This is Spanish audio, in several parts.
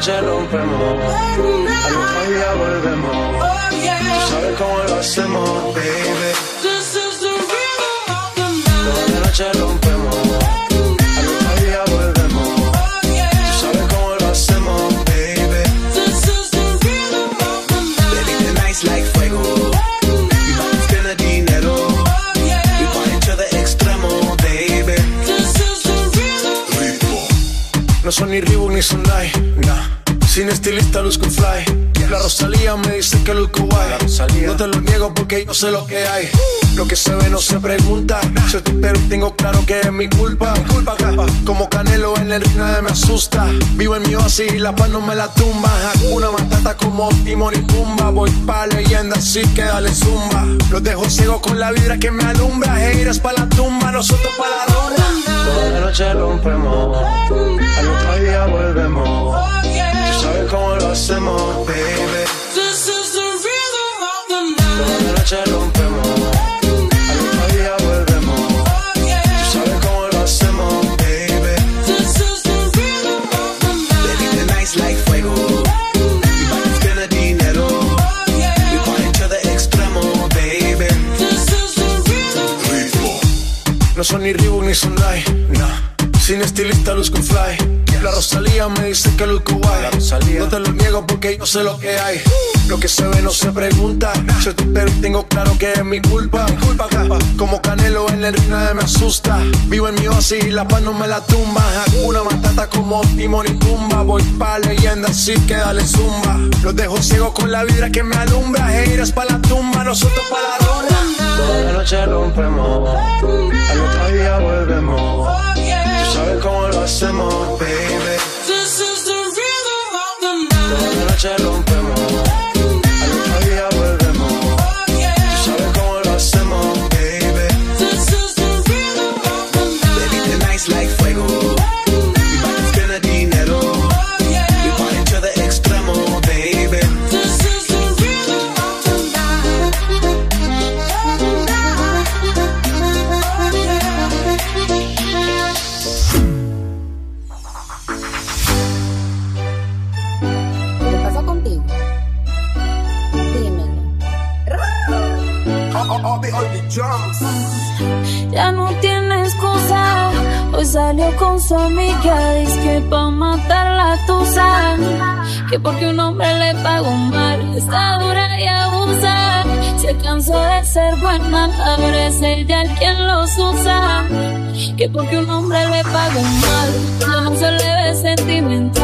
noche rompemos, al otro día volvemos. Oh, yeah. Tú sabes cómo lo hacemos, baby. Noche rompemos, al otro día volvemos. Tú sabes cómo lo hacemos, baby. Baby, tonight's like fuego. We bout to spend the dinero. We party to the extremo, baby. No son ni Reebok ni Sunlight, nah. Sin estilista luzco fly. La Rosalía me dice que luzco guay. No te lo niego porque yo sé lo que hay. Lo que se ve no se pregunta. Tu pero tengo claro que es mi culpa. culpa Como Canelo en el ring nadie me asusta. Vivo en mi oasis y la paz no me la tumba. Una matata como Timón y Pumba. Voy pa' leyenda así que dale zumba. Los dejo ciego con la vibra que me alumbra. Heiras pa' la tumba, nosotros pa' la ronda. Toda la noche rompemos. Al otro día volvemos. Cómo lo hacemos, baby. Toda la noche rompemos. Al otro día volvemos. Tú sabes cómo lo hacemos, baby. Baby, tonight's like fuego. We bout to spend the dinero. We party to the extremo, baby. No son ni Reebok ni Sunlight, nah. Sin estilista luzco fly. La Rosalía me dice que luzco guay. No te lo niego porque yo sé lo que hay. Lo que se ve no se pregunta. Soy tu pero tengo claro que es mi culpa. culpa Como Canelo en el ring nadie me asusta. Vivo en mi oasis y la paz no me la tumba. Una matata como Timón y Pumba. Voy pa' leyenda así que dale zumba. Los dejo ciego con la vibra que me alumbra. Heiras pa' la tumba, nosotros pa' la ronda. Toda la noche rompemos. Al otro día volvemos. Tú sabes cómo lo hacemos, baby. Toda la noche Que porque un hombre le pagó mal. Ya no se le ve sentimental.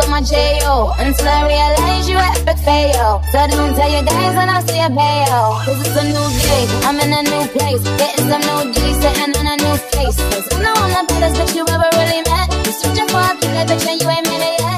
I on my J.O. Until I realized you were epic fail. So don't tell your guys when I see a bail. Cause it's a new day, I'm in a new place. Getting some new G, sitting in a new face. Cause you know I'm the baddest bitch you ever really met. You switching for a bigger bitch and you ain't made it yet.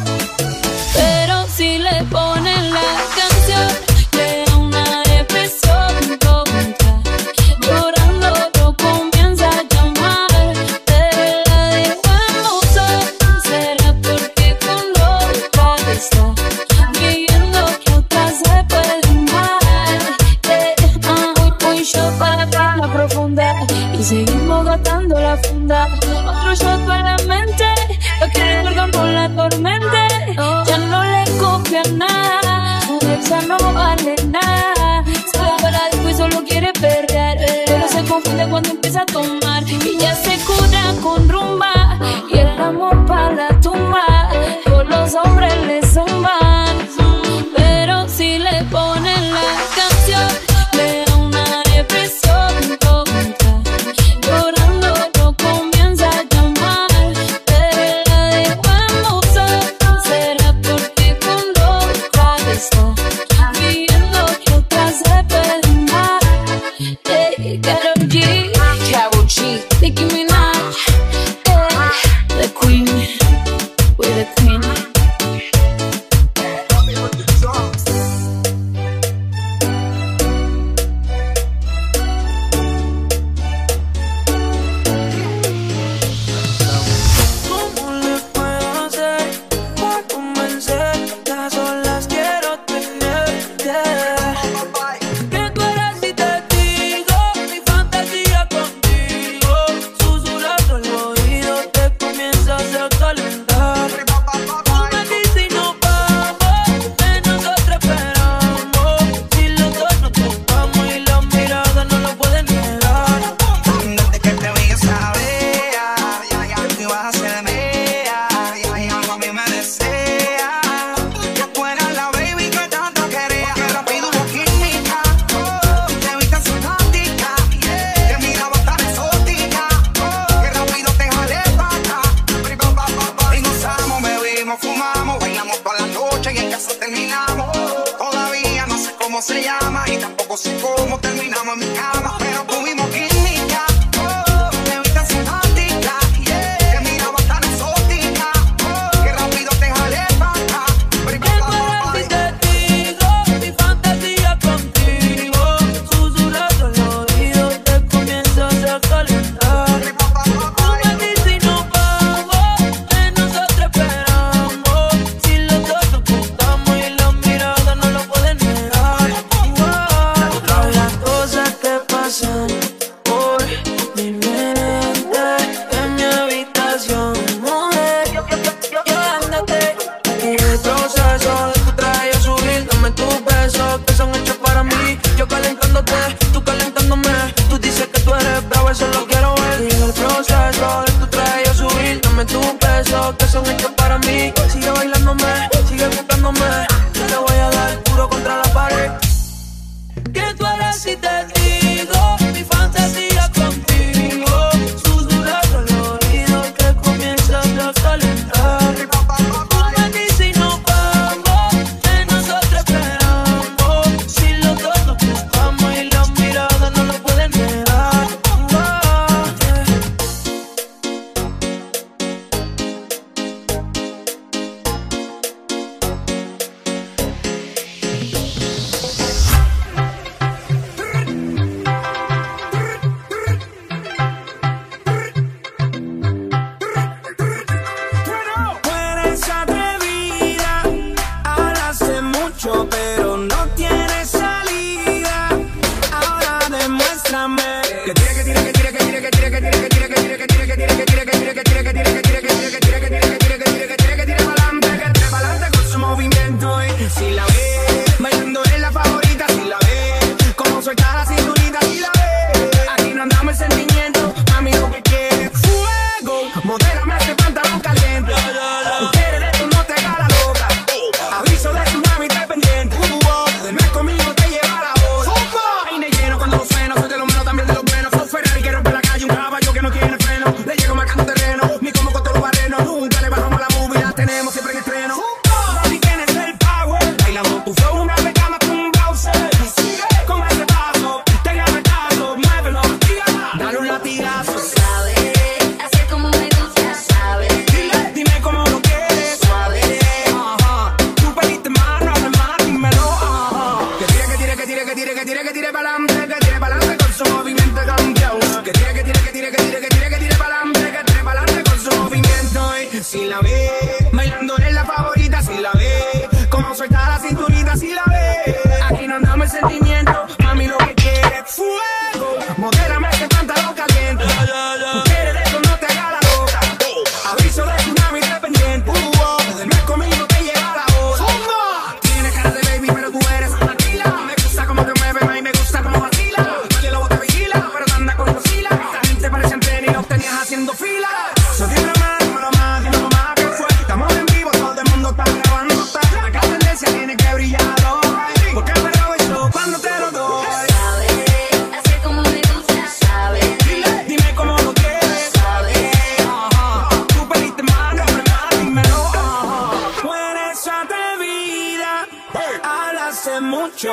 si la ve. Bailándole la favorita si la ve. Como suelta la cinturita si la ve. Aquí no andamos el sentimiento.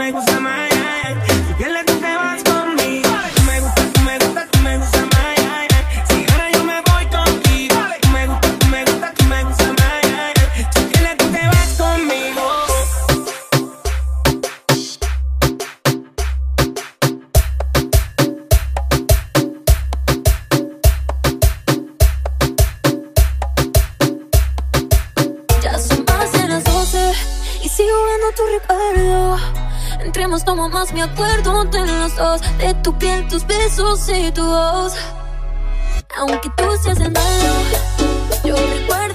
me gusta más. Si pierdes tú te vas conmigo. Tú me gusta, tú me gusta, tú me gusta más. Si ganas yo me voy contigo. Tú me gusta, tú me gusta, tú me gusta más. Si pierdes tú te vas conmigo. Ya son más de las 12 y sigo viendo tu recuerdo. Entremos, tomo más, me acuerdo de los dos. De tu piel, tus besos y tu voz. Aunque tú seas el malo, yo recuerdo.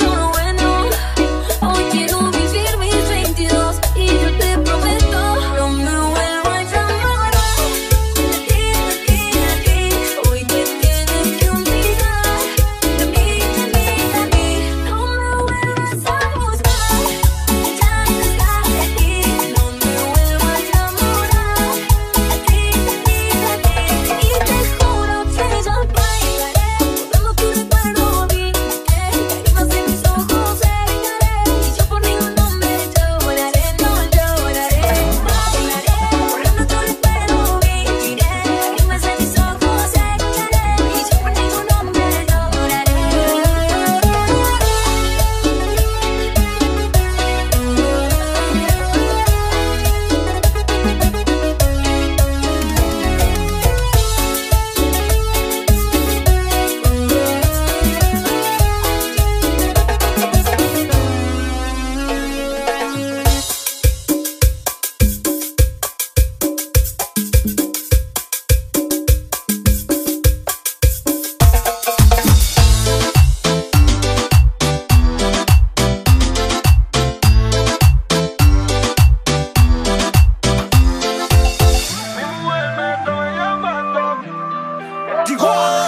话。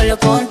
Ahora que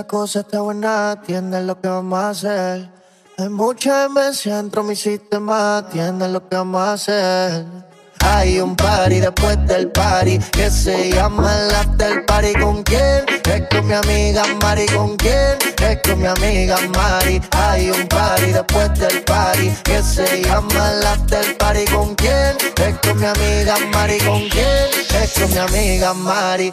la cosa está buena, atiende lo que vamos a hacer. Hay mucha demencia dentro de mi sistema, atiende lo que vamos a hacer. Hay un party después del party que se llama el after party. ¿Con quién? Es con mi amiga Mari. ¿Con quién? Es con mi amiga Mari. Hay un party después del party que se llama el after party. ¿Con quién? Es con mi amiga Mari. ¿Con quién? Es con mi amiga Mari.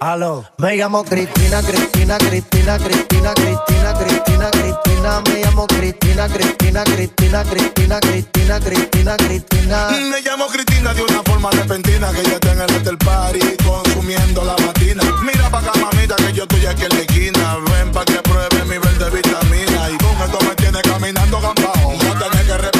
Aló. Me llamo Cristina, Cristina, Cristina, Cristina, Cristina, Cristina, Cristina. Me llamo Cristina, Cristina, Cristina, Cristina, Cristina, Cristina, Cristina. Me llamo Cristina de una forma repentina que ya está en el hotel party consumiendo la matina. Mira pa' acá, mamita, que yo estoy aquí en la esquina. Ven pa' que pruebe mi verde vitamina y con esto me tiene caminando gambao. No tenés que repetir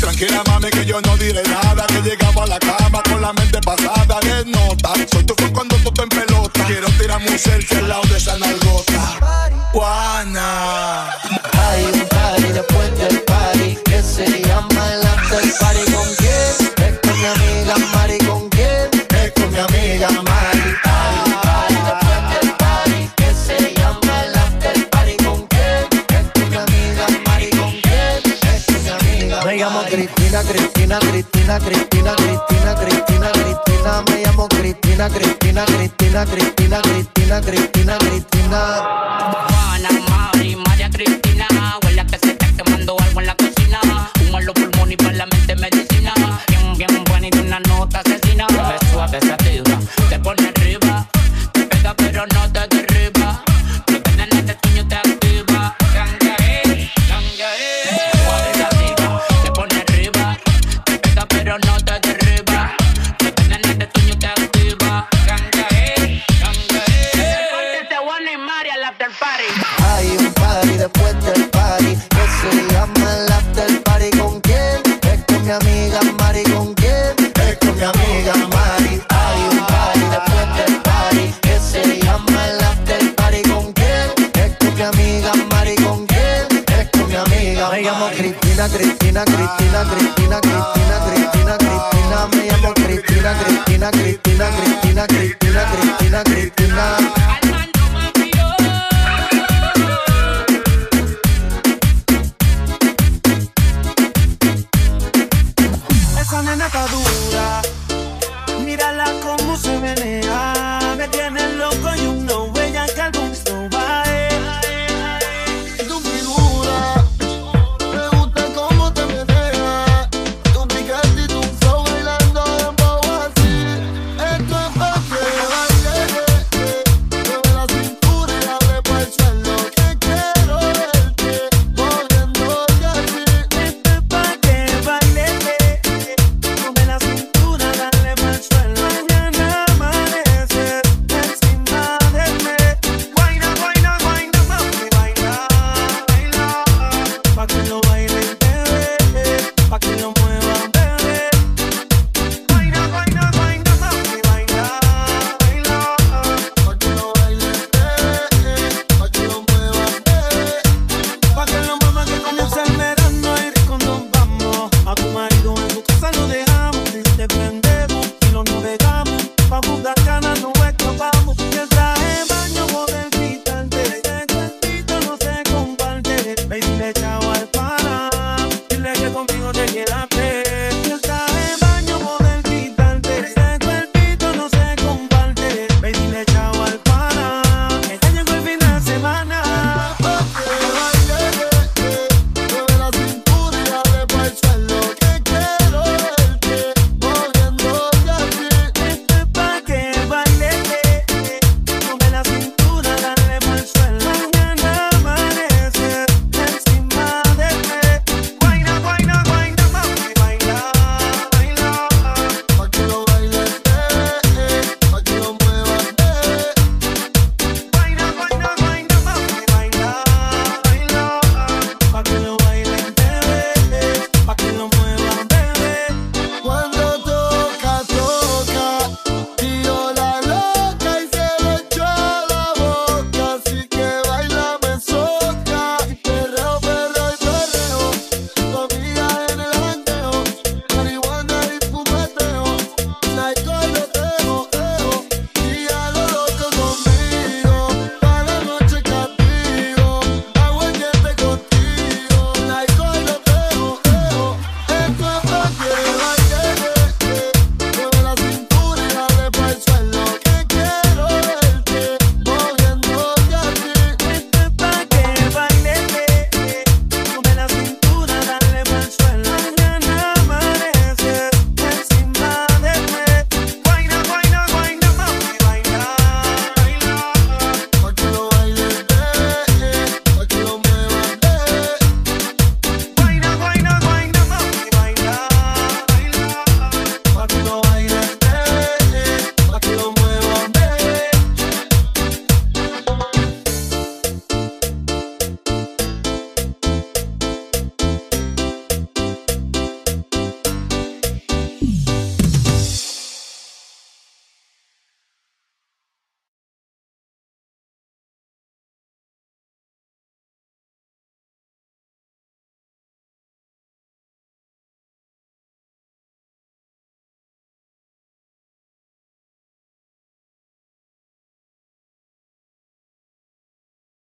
Tranquila, mami, que yo no diré nada. Que llegaba a la cama con la mente pasada de nota. Soy tu fan cuando toco en pelota. Quiero tirar muy cerca al lado de esa nalgota. Juana. Hay un party después del party que se llama el after party.